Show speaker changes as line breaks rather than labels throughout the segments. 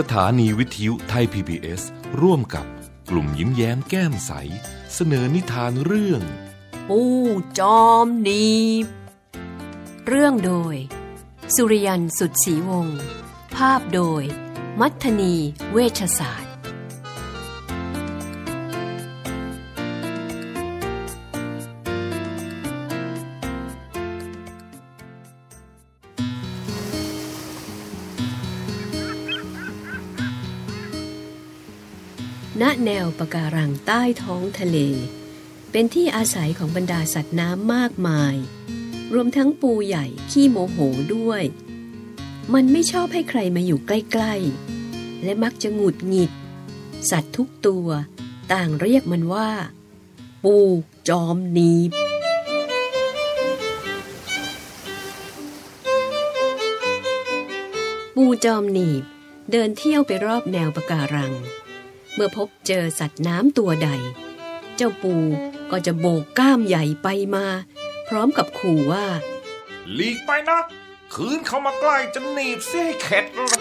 สถานีวิทยุไทย PBS ร่วมกับกลุ่มยิ้มแย้มแก้มใส เสนอนิทานเรื่อง
ปูจอมนีบ เรื่องโดย สุริยันสุดศรีวงศ์ภาพโดย มัทนีเวชศาสตร์ ณแนวปะการังใต้ท้องทะเล เป็นที่อาศัยของบรรดาสัตว์น้ำมากมาย รวมทั้งปูใหญ่ขี้โมโหด้วย มันไม่ชอบให้ใครมาอยู่ใกล้ๆ และมักจะหงุดหงิด สัตว์ทุกตัวต่างเรียกมันว่า ปูจอมหนีบปูจอมหนีบ เดินเที่ยวไปรอบแนวปะการัง เมื่อพบเจอสัตว์น้ำตัวใด เจ้าปูก็จะโบกก้ามใหญ่ไปมา พร้อมกับขู่ว่า
หลีกไปนะคืนเข้ามาใกล้จะหนีบเสียให้เข็ดเลย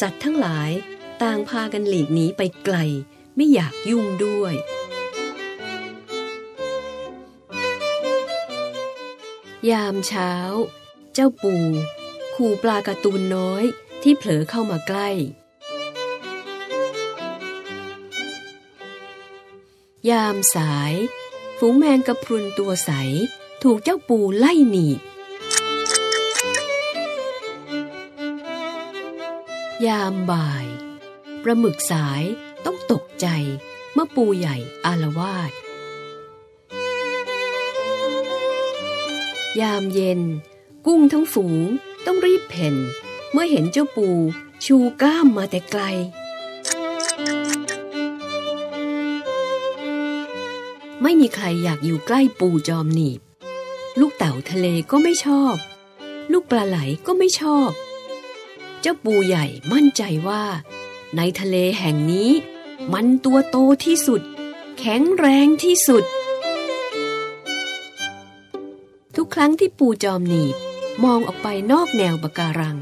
สัตว์ทั้งหลายต่างพากันหลีกหนีไปไกล ไม่อยากยุ่งด้วย ยามเช้า เจ้าปู ขู่ปลาการ์ตูนน้อยที่เผลอเข้ามาใกล้ ยามสาย ฝูงแมงกระพรุนตัวใส ถูกเจ้าปูไล่หนีบ ยามบ่าย ปลาหมึกสายต้องตกใจเมื่อปูใหญ่อารวาสยามเย็น กุ้งทั้งฝูง ต้องรีบเพ่นเมื่อเห็นเจ้าปูชูก้ามมาแต่ไกล ไม่มีใครอยากอยู่ใกล้ปูจอมหนีบ ลูกเต่าทะเลก็ไม่ชอบ ลูกปลาไหลก็ไม่ชอบ เจ้าปูใหญ่มั่นใจว่า ในทะเลแห่งนี้ มันตัวโตที่สุด แข็งแรงที่สุด ทุกครั้งที่ปูจอมหนีบ มองออกไปนอกแนวปะการัง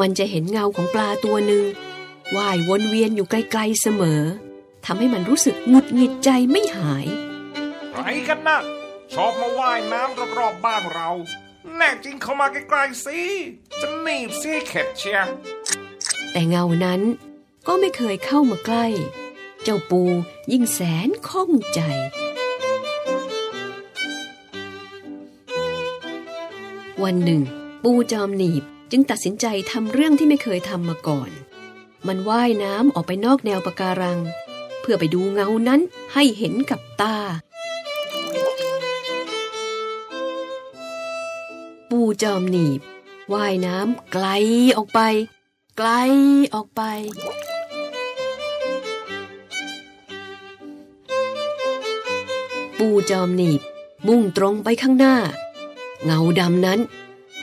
มันจะเห็นเงาของปลาตัวหนึ่งว่ายวนเวียนอยู่ไกลๆเสมอทำให้มันรู้สึกหงุดหงิดใจไม่หาย
ใครกันนะชอบมาว่ายน้ำรอบๆบ้านเรา แน่จริงเข้ามาใกล้ๆสิจะหนีบเสียให้เข็ดเชีย
แต่เงานั้นก็ไม่เคยเข้ามาใกล้ เจ้าปูยิ่งแสนข้องใจ วันหนึ่ง ปูจอมหนีบจึงตัดสินใจทำเรื่องที่ไม่เคยทำมาก่อน มันว่ายน้ำออกไปนอกแนวปะการัง เพื่อไปดูเงานั้นให้เห็นกับตา ปูจอมหนีบว่ายน้ำไกลออกไป ไกลออกไปปูจอมหนีบมุ่งตรงไปข้างหน้า เงาดำนั้น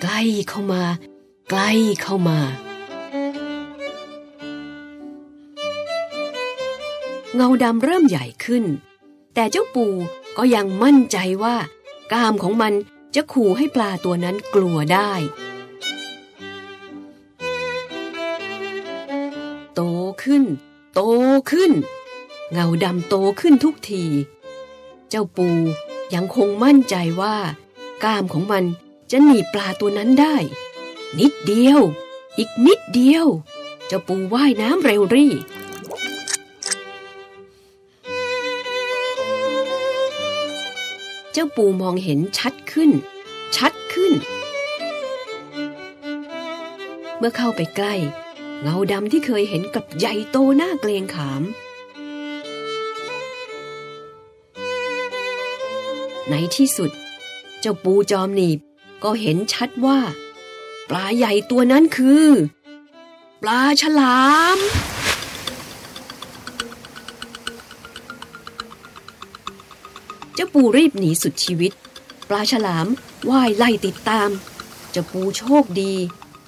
ใกล้เข้ามา ใกล้เข้ามา เงาดำเริ่มใหญ่ขึ้น แต่เจ้าปูก็ยังมั่นใจว่า กามของมันจะขู่ให้ปลาตัวนั้นกลัวได้ โตขึ้น โตขึ้น เงาดำโตขึ้นทุกที เจ้าปูยังคงมั่นใจว่า ก้ามของมันจะหนีปลาตัวนั้นได้ นิดเดียว อีกนิดเดียว เจ้าปูว่ายน้ำเร็วรี่ เจ้าปูมองเห็นชัดขึ้น ชัดขึ้น เมื่อเข้าไปใกล้ เงาดำที่เคยเห็นกับใหญ่โตหน้าเกรงขามในที่สุด เจ้าปูจอมหนีบก็เห็นชัดว่า ปลาใหญ่ตัวนั้นคือ ปลาฉลาม เจ้าปูรีบหนีสุดชีวิต ปลาฉลามว่ายไล่ติดตาม เจ้าปูโชคดี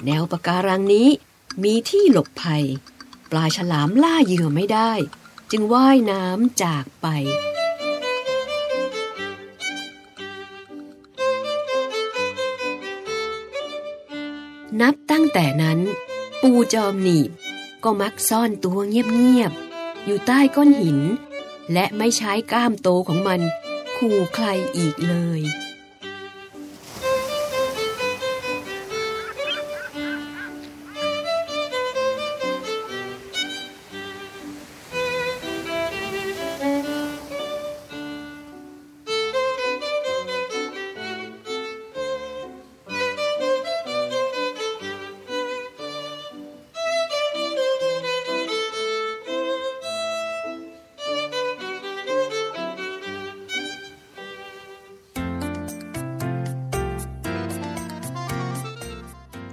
แนวปะการังนี้มีที่หลบภัย ปลาฉลามล่าเหยื่อไม่ได้ จึงว่ายน้ำจากไป นับตั้งแต่นั้น ปูจอมหนีบ ก็มักซ่อนตัวเงียบๆ อยู่ใต้ก้อนหิน และไม่ใช้ก้ามโตของมันขู่ใครอีกเลย